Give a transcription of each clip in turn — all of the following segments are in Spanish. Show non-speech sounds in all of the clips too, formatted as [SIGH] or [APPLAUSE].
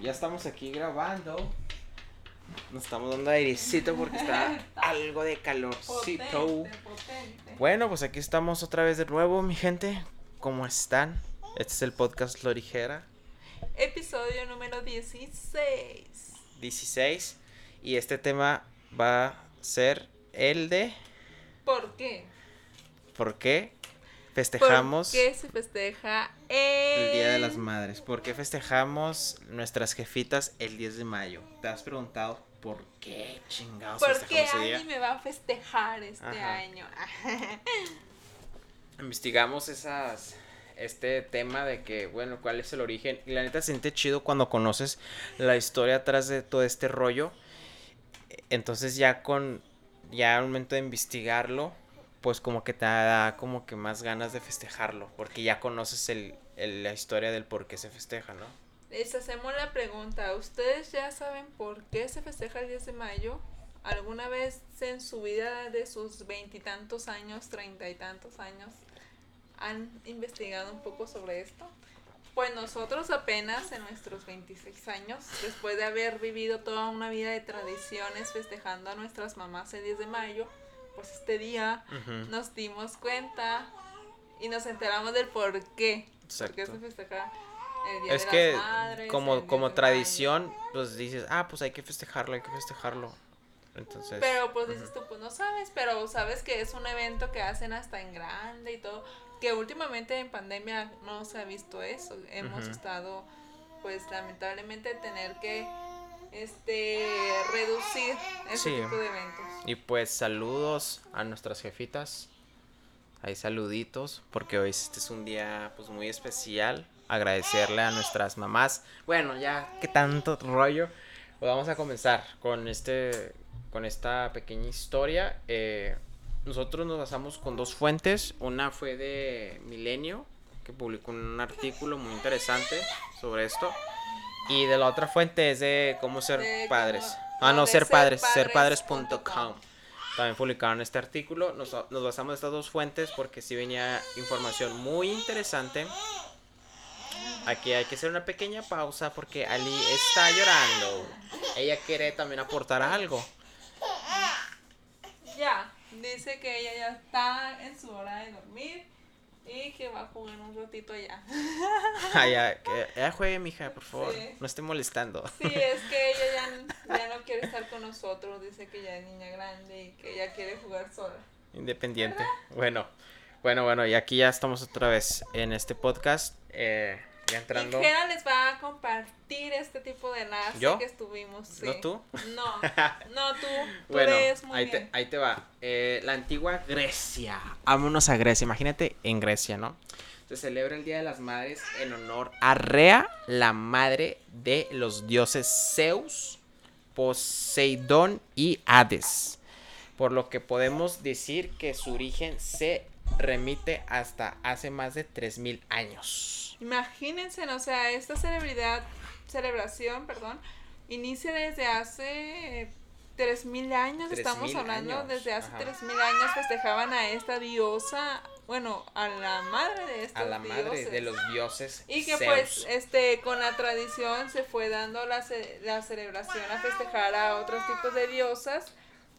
ya estamos aquí grabando. Nos estamos dando airecito porque está [LAUGHS] algo de calorcito. Potente, potente. Bueno, pues aquí estamos otra vez de nuevo, mi gente. ¿Cómo están? Este es el podcast Lorijera Episodio número 16. 16. Y este tema va a ser el de ¿Por qué? ¿Por qué festejamos ¿Por qué se festeja el, el Día de las Madres? ¿Por qué festejamos nuestras jefitas el 10 de mayo? ¿Te has preguntado por qué chingados ¿Por qué? Annie me va a festejar este Ajá. año? [LAUGHS] investigamos esas este tema de que bueno cuál es el origen y la neta se siente chido cuando conoces la historia atrás de todo este rollo entonces ya con ya al momento de investigarlo pues como que te da como que más ganas de festejarlo porque ya conoces el, la historia del por qué se festeja no Les hacemos la pregunta, ¿ustedes ya saben por qué se festeja el 10 de mayo? ¿Alguna vez en su vida de sus veintitantos años, treinta y tantos años, han investigado un poco sobre esto? Pues nosotros apenas en nuestros 26 años, después de haber vivido toda una vida de tradiciones festejando a nuestras mamás el 10 de mayo, pues este día nos dimos cuenta y nos enteramos del por qué. ¿Por qué se festeja el Día es de que las Madres? como 10 como tradición pues dices ah pues hay que festejarlo hay que festejarlo entonces Pero pues dices tú, pues no sabes, pero sabes que es un evento que hacen hasta en grande y todo. Que últimamente en pandemia no se ha visto eso. Hemos estado, pues lamentablemente, tener que este reducir ese Sí. tipo de eventos. Y pues saludos a nuestras jefitas. Hay saluditos porque hoy este es un día pues muy especial. Agradecerle a nuestras mamás. Bueno, ya que tanto rollo. Pues vamos a comenzar con este con esta pequeña historia. Eh, nosotros nos basamos con dos fuentes. Una fue de Milenio, que publicó un artículo muy interesante sobre esto. Y de la otra fuente es de cómo ser padres. Ah, no, ser padres, serpadres.com. También publicaron este artículo. Nos, nos basamos en estas dos fuentes porque sí venía información muy interesante. Aquí hay que hacer una pequeña pausa porque Ali está llorando. Ella quiere también aportar algo. Ya, dice que ella ya está en su hora de dormir y que va a jugar un ratito allá. Ya, [LAUGHS] que ella juegue, mija, por favor. Sí. No esté molestando. Sí, es que ella ya, ya no quiere estar con nosotros, dice que ya es niña grande y que ella quiere jugar sola. Independiente. Bueno, bueno, bueno, y aquí ya estamos otra vez en este podcast. eh, ya entrando. Y Jera les va a compartir este tipo de enlace ¿Yo? que estuvimos. sí. ¿No tú? No, [LAUGHS] no tú. Tú [LAUGHS] Bueno, muy ahí bien. te, ahí te va. Eh, la antigua Grecia. Vámonos a Grecia. Imagínate en Grecia, ¿no? Se celebra el Día de las Madres en honor a Rea, la madre de los dioses Zeus, Poseidón y Hades. Por lo que podemos decir que su origen se remite hasta hace más de 3000 años. Imagínense, o sea, esta celebridad, celebración, perdón, inicia desde hace eh, 3000 años, estamos 3000 hablando, años, desde hace ajá. 3000 años festejaban a esta diosa, bueno, a la madre de estos A la madre dioses. de los dioses Y que Zeus. pues este con la tradición se fue dando la, ce- la celebración a festejar a otros tipos de diosas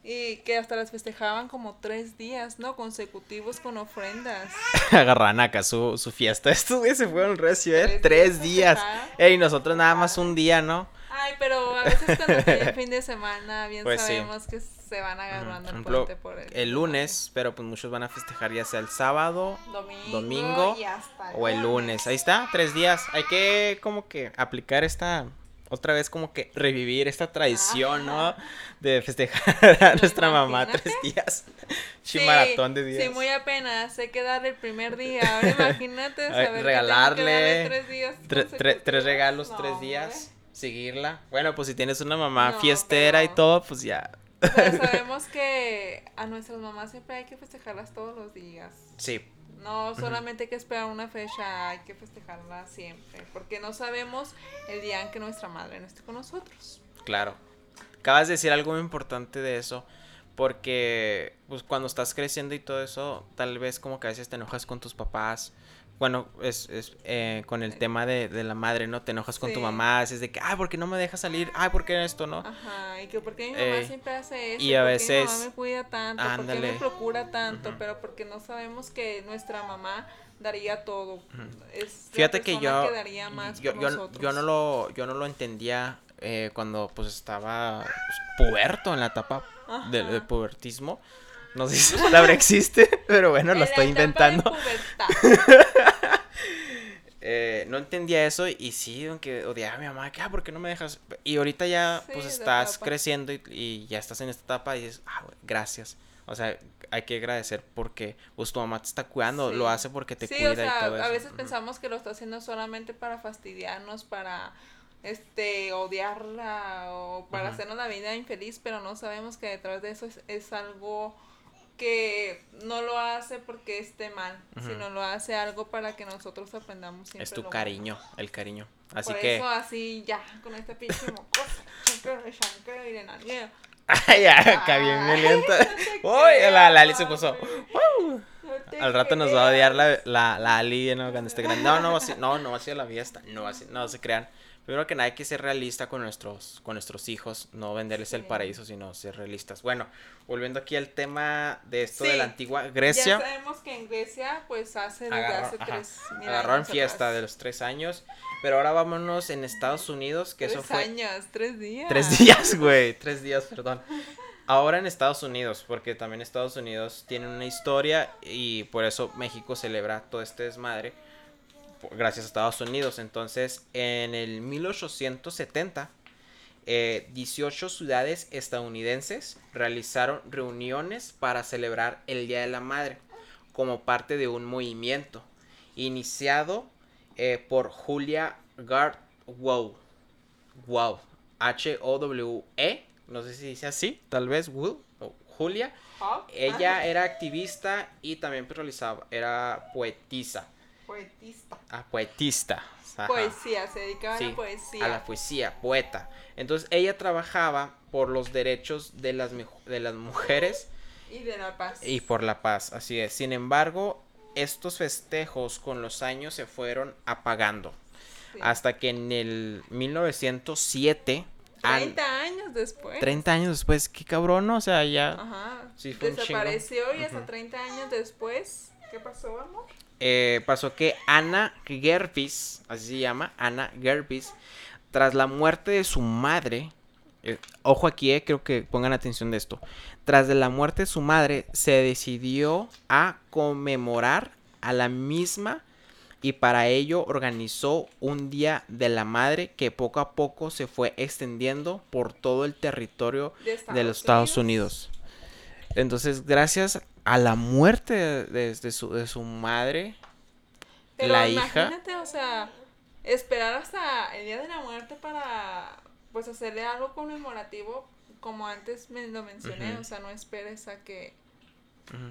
y que hasta las festejaban como tres días, ¿no? Consecutivos con ofrendas. [LAUGHS] agarran acá su, su fiesta. [LAUGHS] Estos güeyes se fueron recio, ¿eh? Tres Tres días días. Ey, nosotros nada más un día, ¿no? Ay, pero a veces cuando cae [LAUGHS] el fin de semana, bien Pues sí. sabemos que se van agarrando Por el ejemplo, puente por el, el lunes, pero pues muchos van a festejar ya sea el sábado domingo, domingo y hasta o el lunes. Ahí está, tres días. Hay que como que aplicar esta, otra vez como que revivir esta tradición, ¿no? De festejar a nuestra mamá tres días. [LAUGHS] Sí, Chimaratón de días. Sí, muy apenas. Hay que darle el primer día. Ahora imagínate [LAUGHS] Ay, saber que tengo que regalarle darle tres días. Tre- tre- tres regalos, No, tres días. Seguirla. Bueno, pues si tienes una mamá No, fiestera y pero- todo, pues ya. Pero [LAUGHS] sabemos que a nuestras mamás siempre hay que festejarlas todos los días. Sí, No solamente hay que esperar una fecha, hay que festejarla siempre. Porque no sabemos el día en que nuestra madre no esté con nosotros. Claro. Acabas de decir algo muy importante de eso. Porque pues, cuando estás creciendo y todo eso, tal vez como que a veces te enojas con tus papás bueno, es, es eh, con el tema de, de, la madre, ¿no? Te enojas con tu mamá, es de que, ay, ¿por qué no me dejas salir? Ay, ¿por qué esto, no? Ajá, y que porque mi mamá Eh, siempre hace eso, y a por qué mi veces- mamá me cuida tanto, porque Ándale. me procura tanto, pero porque no sabemos que nuestra mamá daría todo. Es la Fíjate que yo, daría más yo, por yo, yo no lo, yo no lo entendía eh, cuando pues estaba pues, puberto en la etapa de, de pubertismo. No sé si esa palabra existe, [LAUGHS] pero bueno, En lo estoy pubertad. [LAUGHS] Eh, no entendía eso y sí, aunque odiaba a mi mamá, que, ah, ¿por qué no me dejas? Y ahorita ya, Sí, pues estás creciendo y, y ya estás en esta etapa y dices, ah, gracias. O sea, hay que agradecer porque pues tu mamá te está cuidando, lo hace porque te sí, cuida o sea, y todo eso. a veces pensamos que lo está haciendo solamente para fastidiarnos, para este odiarla o para Ujú. hacernos la vida infeliz, pero no sabemos que detrás de eso es, es algo que no lo hace porque esté mal, Ujú. sino lo hace algo para que nosotros aprendamos siempre Es tu lo cariño, el cariño. bueno. Así Por que... eso así ya, con esta pinche nalgueo. Ay, [LAUGHS] ya, acá bien te [LAUGHS] Uy, la, la Ali se puso. te Al rato nos va a odiar la, la, la Ali, ¿no? Cuando esté grande. No, no, va a ser- no, no va a ser la fiesta. No, va a ser- no se crean. Primero que nada hay que ser realista con nuestros, con nuestros hijos. No venderles el paraíso, sino ser realistas. Bueno, volviendo aquí al tema de esto de la antigua Ya Grecia. sabemos que en Grecia, pues hace desde hace ajá, tres mil Agarraron años fiesta atrás. de los tres años. Pero ahora vámonos en Estados Unidos, que eso tres fue... años, tres días. Tres días, güey. Tres días, perdón. Ahora en Estados Unidos, porque también Estados Unidos tiene una historia y por eso México celebra todo este desmadre. Gracias a Estados Unidos. Entonces, en el 1870, eh, 18 ciudades estadounidenses realizaron reuniones para celebrar el Día de la Madre como parte de un movimiento iniciado eh, por Julia Gard Wow. Wow. H-O-W-E. No sé si dice así, tal vez Will, Julia. Ah, Ella era activista y también realizaba, era poetisa. Poetista. Ah, poetista. ajá. Poesía, se dedicaba a Sí, la poesía. a la poesía, poeta. Entonces ella trabajaba por los derechos de las, de las mujeres Y de la paz. y por la paz, así es. Sin embargo, estos festejos con los años se fueron apagando. Sí. Hasta que en el 1907, an- 30 años después. 30 años después, qué cabrón, o sea, ya Ajá. Sí, fue un. Desapareció y hasta Ujú. 30 años después. ¿Qué pasó, amor? Eh, pasó que Ana Gervis, así se llama, Ana Gervis, tras la muerte de su madre, eh, ojo aquí, eh, creo que pongan atención de esto, tras de la muerte de su madre, se decidió a conmemorar a la misma y para ello organizó un Día de la Madre que poco a poco se fue extendiendo por todo el territorio De Estados, de los Estados Unidos. Entonces, gracias a la muerte de, su, de su madre, Pero la hija, imagínate, o sea, esperar hasta el día de la muerte para pues hacerle algo conmemorativo, como antes me lo mencioné, o sea, no esperes a que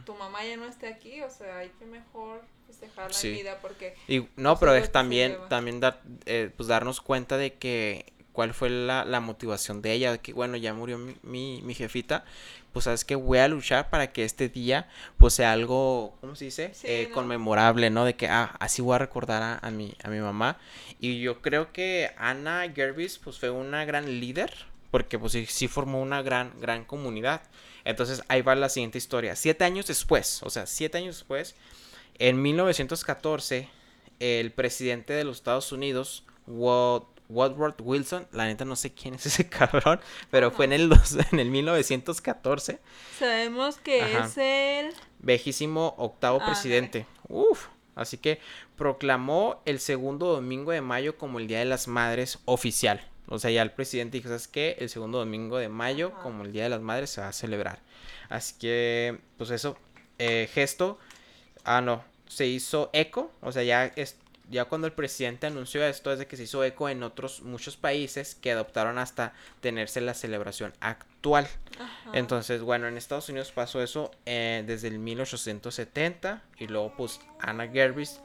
tu mamá ya no esté aquí, o sea, hay que mejor festejarla Sí. en vida porque Y no, Eso pero es también, también dar, eh, pues darnos cuenta de que cuál fue la, la motivación de ella, de que bueno, ya murió mi, mi, mi jefita, pues sabes que voy a luchar para que este día pues sea algo, ¿cómo se dice? Sí, Eh, ¿no? conmemorable, ¿no? De que, ah, así voy a recordar a, a mi, a mi mamá. Y yo creo que Ana Gervis pues fue una gran líder, porque pues sí, sí formó una gran, gran comunidad. Entonces ahí va la siguiente historia. Siete años después, o sea, siete años después, en 1914, el presidente de los Estados Unidos, Wad- Woodward Wilson, la neta no sé quién es [LAUGHS] ese cabrón, pero fue en el, dos- en el 1914, sabemos que Ajá. es el vejísimo octavo presidente. Uf, así que proclamó el segundo domingo de mayo como el Día de las Madres oficial. O sea, ya el presidente dijo, ¿sabes qué? El segundo domingo de mayo, Ajá. como el Día de las Madres, se va a celebrar. Así que, pues eso, eh, gesto, ah, no, se hizo eco, o sea, ya es, ya cuando el presidente anunció esto es de que se hizo eco en otros muchos países que adoptaron hasta tenerse la celebración actual. Ajá. Entonces, bueno, en Estados Unidos pasó eso eh, desde el 1870 y luego pues Anna Gervis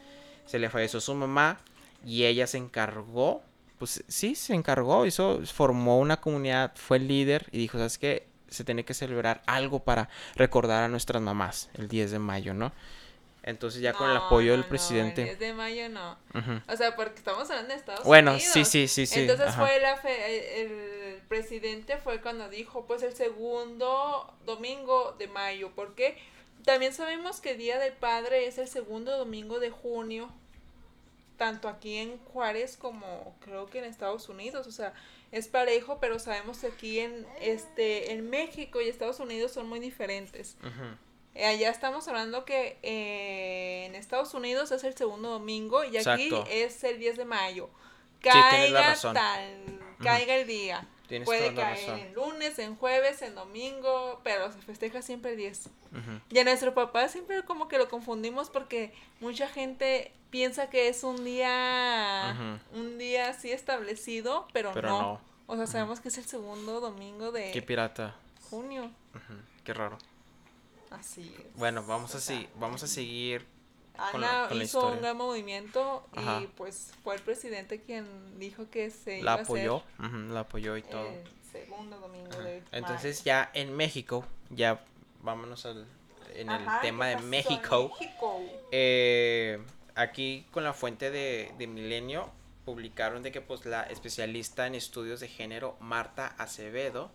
se le falleció su mamá y ella se encargó, pues sí, se encargó, hizo, formó una comunidad, fue líder y dijo, ¿sabes qué? Se tiene que celebrar algo para recordar a nuestras mamás el 10 de mayo, ¿no? Entonces ya con el apoyo del no, presidente. el 10 de mayo no. O sea, porque estamos hablando de Estados Bueno, Unidos. sí, sí, sí, sí, Entonces ajá. fue la fe- el, el presidente fue cuando dijo, pues el segundo domingo de mayo, porque también sabemos que Día del Padre es el segundo domingo de junio, tanto aquí en Juárez como creo que en Estados Unidos, o sea, es parejo, pero sabemos que aquí en este en México y Estados Unidos son muy diferentes. Eh, Allá estamos hablando que eh, en Estados Unidos es el segundo domingo y aquí Exacto. es el 10 de mayo. la Caiga razón. tal, caiga el día. Tienes Puede caer en lunes, en jueves, en domingo, pero se festeja siempre el 10. Ujú. Y a nuestro papá siempre como que lo confundimos porque mucha gente piensa que es un día, un día así establecido, pero, Pero no. no. O sea, sabemos que es el segundo domingo de Qué pirata. junio. Qué raro. Así es. Bueno, vamos O a, sea, si- vamos a seguir. con Ana la- hizo un gran movimiento Ajá. y pues fue el presidente quien dijo que se La iba apoyó. a ujú, La apoyó y hacer todo. el segundo domingo Ajá. de Entonces ya en México, ya vámonos al, en el tema ¿qué de México. México? Eh, aquí con la fuente de, de Milenio publicaron de que pues la especialista en estudios de género Marta Acevedo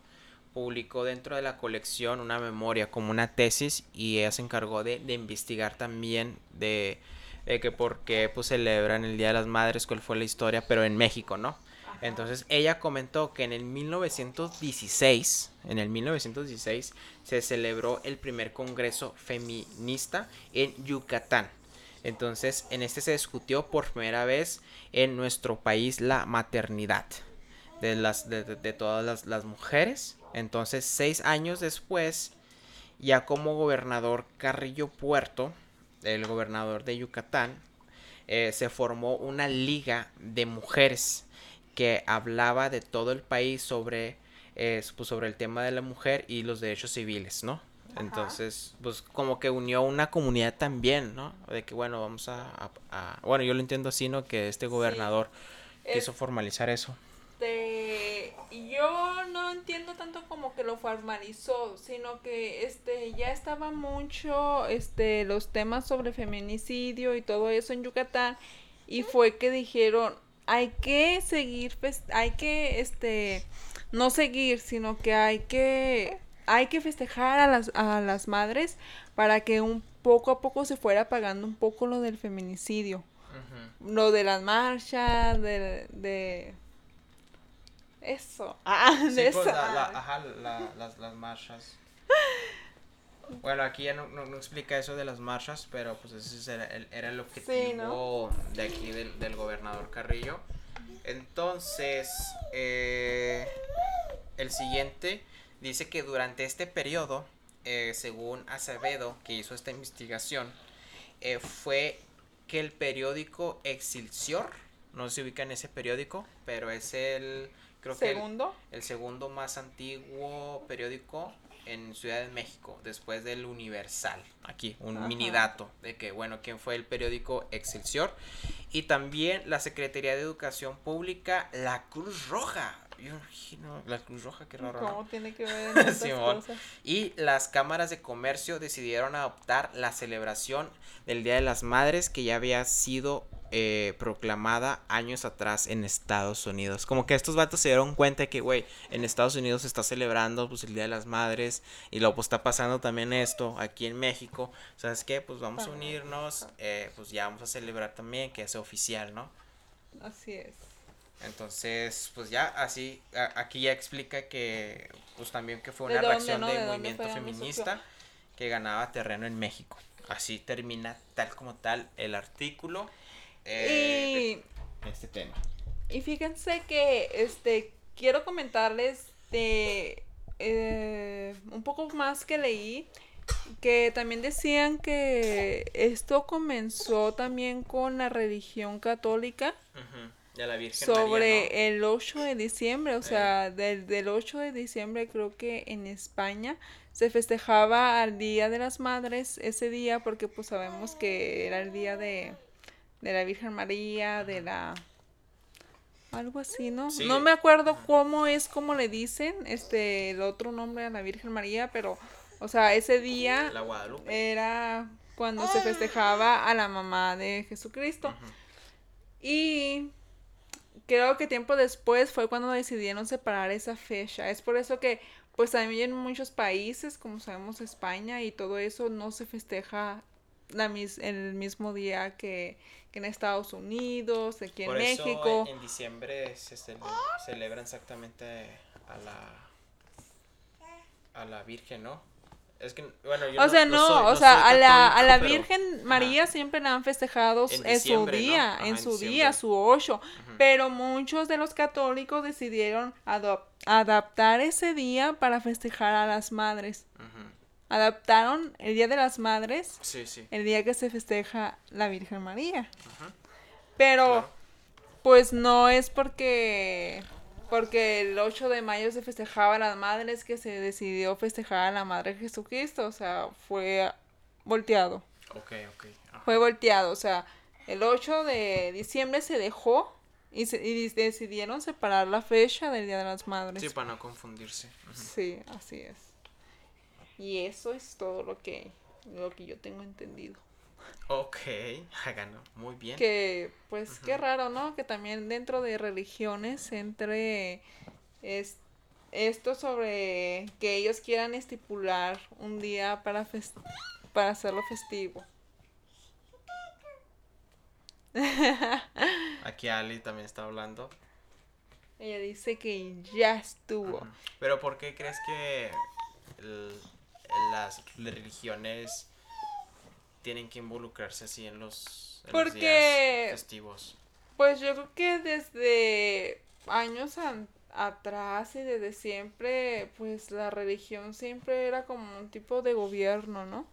publicó dentro de la colección una memoria como una tesis y ella se encargó de, de investigar también de, de que por qué pues celebran el Día de las Madres, cuál fue la historia, pero en México, ¿no? Ajá. Entonces ella comentó que en el 1916, en el 1916 se celebró el primer congreso feminista en Yucatán. Entonces en este se discutió por primera vez en nuestro país la maternidad de, las, de, de- de todas las, las mujeres. Entonces seis años después, ya como gobernador Carrillo Puerto, el gobernador de Yucatán, eh, se formó una liga de mujeres que hablaba de todo el país sobre, eh, pues, sobre el tema de la mujer y los derechos civiles, ¿no? Ajá. Entonces, pues como que unió una comunidad también, ¿no? De que, bueno, vamos a... a- a- bueno, yo lo entiendo así, ¿no? Que este gobernador quiso formalizar eso. Este, yo no entiendo tanto como que lo formalizó, sino que este ya estaba mucho este los temas sobre feminicidio y todo eso en Yucatán y fue que dijeron, hay que seguir hay que este no seguir, sino que hay que hay que festejar a las a las madres para que un poco a poco se fuera pagando un poco lo del feminicidio. Lo de las marchas, de, de eso. Ah, [LAUGHS] Sí, de pues, eso. la- la- ajá, la- las, las marchas. Bueno, aquí ya no, no- no explica eso de las marchas, pero pues ese era el, era el objetivo de aquí del, del gobernador Carrillo. Entonces, eh, el siguiente dice que durante este periodo, eh, según Acevedo, que hizo esta investigación, eh, fue que el periódico Excelsior, no se ubica en ese periódico, pero es el, creo que el- Segundo. el segundo más antiguo periódico en Ciudad de México, después del Universal. Aquí, un Ajá. mini dato de que, bueno, quién fue el periódico Excelsior. Y también la Secretaría de Educación Pública, la Cruz Roja. Yo imagino, la Cruz Roja, qué raro, ¿no? ¿Cómo tiene que ver [LAUGHS] en cosas? Y las cámaras de comercio decidieron adoptar la celebración del Día de las Madres que ya había sido eh, proclamada años atrás en Estados Unidos. Como que estos vatos se dieron cuenta de que, güey, en Estados Unidos se está celebrando pues, el Día de las Madres y luego pues está pasando también esto aquí en México. ¿Sabes qué? Pues vamos a Ajá. unirnos, eh, pues ya vamos a celebrar también que sea oficial, ¿no? Así es. Entonces, pues ya así, a- aquí ya explica que, pues también que fue ¿De una dónde, reacción no? de ¿De dónde movimiento feminista que ganaba terreno en México. Así termina tal como tal el artículo eh, Y, este tema. y fíjense que este quiero comentarles de eh, un poco más que leí que también decían que esto comenzó también con la religión católica Ujú, De la Virgen sobre María, el 8 de diciembre, o sea, del, del 8 de diciembre creo que en España se festejaba al Día de las Madres ese día porque pues sabemos que era el día de, de la Virgen María, de la... Algo así, ¿no? Sí. No me acuerdo cómo es, cómo le dicen, este, el otro nombre a la Virgen María, pero, o sea, ese día. La Guadalupe. era cuando se festejaba a la mamá de Jesucristo. Y creo que tiempo después fue cuando decidieron separar esa fecha. Es por eso que, pues también en muchos países, como sabemos España y todo eso, no se festeja la mis el mismo día que, que en Estados Unidos, aquí en Por eso México. en diciembre se cele- celebra exactamente a la a la Virgen, ¿no? Es que bueno, yo O sea, no, soy- o sea, a la, a la pero- Virgen María Ajá. siempre la han festejado En en, su día, Ajá, en en su día, su ocho. Pero muchos de los católicos decidieron adaptar ese día para festejar a las madres. Adaptaron el Día de las Madres, Sí, sí. el día que se festeja la Virgen María. Pero, Claro. pues no es porque porque el 8 de mayo se festejaba a las madres que se decidió festejar a la Madre de Jesucristo, o sea, fue volteado. Ok, ok. ajá. Fue volteado, o sea, el 8 de diciembre se dejó y, se- y decidieron separar la fecha del Día de las Madres. Sí, para no confundirse. Sí, así es. Y eso es todo lo que lo que yo tengo entendido. Ok, [LAUGHS] háganlo. Muy bien. Que, pues, qué raro, ¿no? Que también dentro de religiones entre es, esto sobre que ellos quieran estipular un día para, fes- para hacerlo festivo. [LAUGHS] Aquí Ali también está hablando. Ella dice que ya estuvo. Pero ¿por qué crees que el- las religiones tienen que involucrarse así en los, en los Porque- días festivos? Pues yo creo que desde años an- atrás y desde siempre, pues la religión siempre era como un tipo de gobierno, ¿no?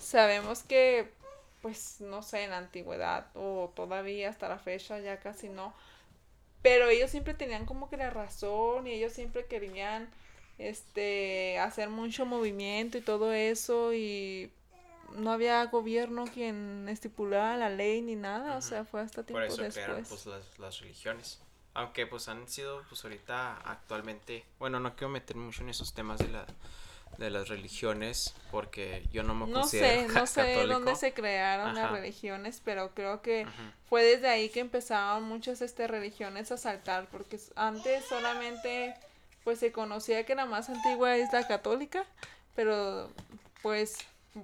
Sabemos que, pues, no sé, en la antigüedad o todavía hasta la fecha ya casi no. Pero ellos siempre tenían como que la razón y ellos siempre querían, este, hacer mucho movimiento y todo eso y no había gobierno quien estipulara la ley ni nada, o sea, fue hasta Por tiempo eso crearon después. pues las, las religiones. Aunque pues han sido pues ahorita actualmente, bueno, no quiero meter mucho en esos temas de la de las religiones porque yo no me No considero sé, no sé católico. dónde se crearon las religiones, pero creo que fue desde ahí que empezaron muchas este, religiones a saltar, porque antes solamente pues se conocía que la más antigua es la católica, pero pues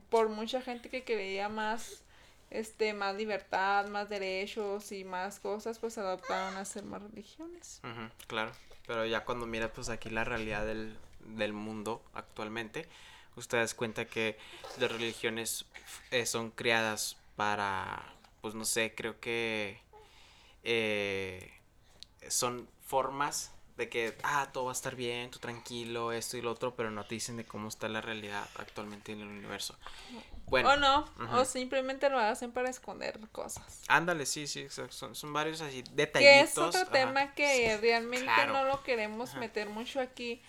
por mucha gente que quería más este más libertad, más derechos y más cosas, pues adoptaron a hacer más religiones. Claro, pero ya cuando miras pues aquí la realidad del, del mundo actualmente, usted das cuenta que las religiones eh, son creadas para, pues no sé, creo que eh, son formas de que, ah, todo va a estar bien, tú tranquilo, esto y lo otro, pero no te dicen de cómo está la realidad actualmente en el universo. Bueno, o no, o simplemente lo hacen para esconder cosas. ándale, sí, sí, exacto, son, son varios así Que detallitos. es otro ajá. tema que realmente claro. no lo queremos Ajá. meter mucho aquí.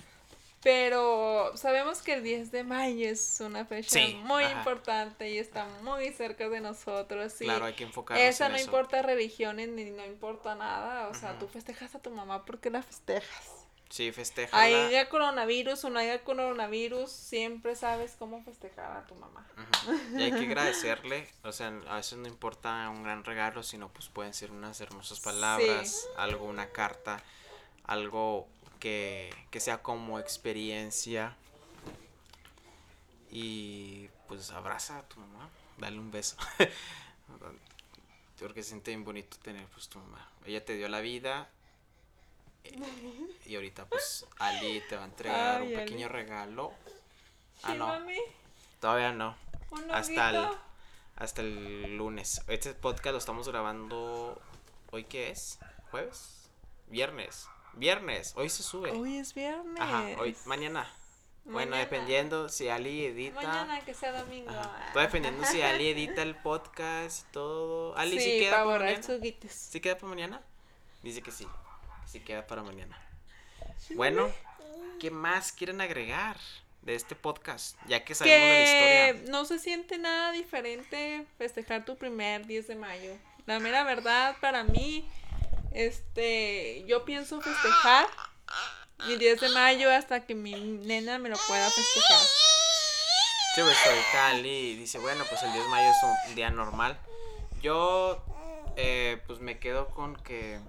Pero sabemos que el 10 de mayo es una fecha Sí, muy ajá. importante y está muy cerca de nosotros. Y Claro, hay que enfocarnos esa en no eso. importa religiones ni no importa nada. O sea, tú festejas a tu mamá porque la festejas. Sí, festeja. Haya coronavirus o no haya coronavirus, siempre sabes cómo festejar a tu mamá. Y hay que agradecerle, o sea, a veces no importa un gran regalo, sino pues pueden ser unas hermosas palabras, algo, una carta, algo que, que sea como experiencia. Y pues abraza a tu mamá, dale un beso. [LAUGHS] Porque se siente bien bonito tener pues tu mamá. Ella te dio la vida. eh, Y ahorita pues Ali te va a entregar Ay, un Ali. pequeño regalo. Ah, no, mami, todavía no hasta el, hasta el lunes. Este podcast lo estamos grabando. ¿Hoy qué es? ¿Jueves? Viernes. Viernes. Hoy se sube. Hoy es viernes. Ajá, hoy, mañana. Bueno, Mañana. dependiendo si Ali edita. Mañana que sea domingo. Ajá. Todo dependiendo si Ali [LAUGHS] edita el podcast y todo. Ali, ¿sí, sí, queda para para mañana? ¿Sí queda para mañana? Dice que sí. Sí queda para mañana. Bueno, ¿qué más quieren agregar de este podcast? Ya que sabemos de la Que historia. no se siente nada diferente festejar tu primer 10 de mayo. La mera verdad, para mí, este, yo pienso festejar mi 10 de mayo hasta que mi nena me lo pueda festejar. Sí, pues ahorita Ali dice, bueno, pues el 10 de mayo es un día normal. Yo, eh, pues me quedo con que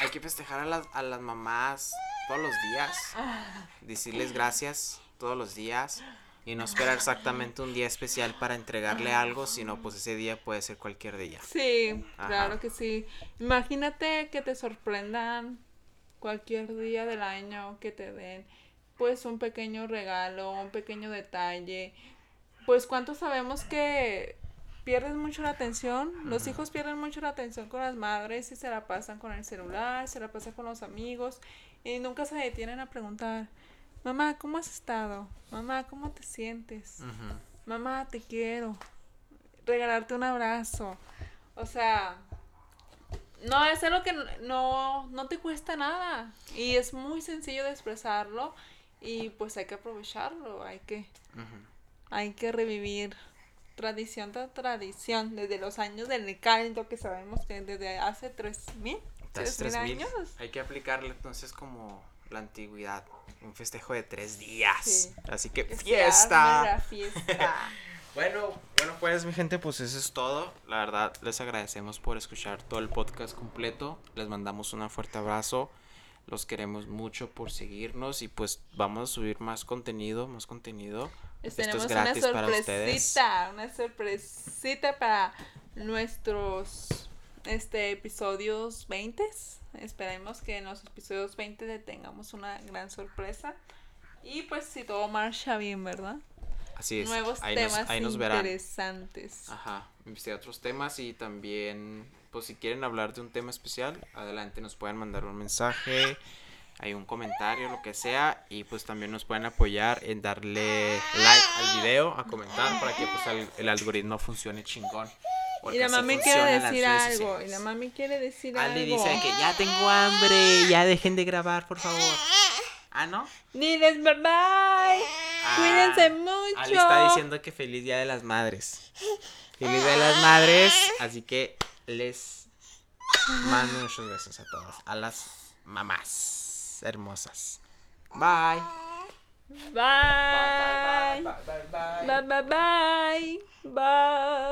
hay que festejar a las, a las mamás todos los días. Decirles gracias todos los días. Y no esperar exactamente un día especial para entregarle algo, sino pues ese día puede ser cualquier día. Sí, Ajá. claro que sí. Imagínate que te sorprendan cualquier día del año que te den pues un pequeño regalo, un pequeño detalle. Pues cuántos sabemos que pierden mucho la atención, los hijos pierden mucho la atención con las madres y se la pasan con el celular, se la pasan con los amigos y nunca se detienen a preguntar, mamá, ¿cómo has estado? Mamá, ¿cómo te sientes? Mamá, te quiero. Regalarte un abrazo. O sea, no es algo que no, no te cuesta nada. Y es muy sencillo de expresarlo. Y pues hay que aprovecharlo. Hay que, hay que revivir tradición tras tradición. Desde los años del caldo, que sabemos que desde hace 3000 Tras 3000 3000, años. Hay que aplicarle entonces como la antigüedad. Un festejo de tres días. Sí. Así que fiesta. fiesta. [LAUGHS] Bueno, bueno, pues mi gente, pues eso es todo. La verdad, les agradecemos por escuchar todo el podcast completo. Les mandamos un fuerte abrazo. Los queremos mucho por seguirnos y pues vamos a subir más contenido, más contenido. Les Esto tenemos es gratis una para ustedes. sorpresita, una sorpresita para nuestros este episodios 20. Esperemos que en los episodios 20 le tengamos una gran sorpresa. Y pues si todo marcha bien, ¿verdad? Así es. Nuevos ahí temas nos, ahí nos verán. interesantes. Ajá, investigar otros temas y también, pues si quieren hablar de un tema especial, adelante nos pueden mandar un mensaje, hay un comentario, lo que sea, y pues también nos pueden apoyar en darle like al video, a comentar para que pues el, el algoritmo funcione chingón. Y la mami quiere decir algo. Y la mami quiere decir Ali algo. dice que ya tengo hambre, ya dejen de grabar, por favor. Ah, ¿no? Diles bye bye. Cuídense mucho. Ali está diciendo que feliz día de las madres. Feliz día de las madres. Así que les mando muchos besos a todas. A las mamás hermosas. Bye. Bye. Bye, bye, bye, bye. Bye bye bye. Bye.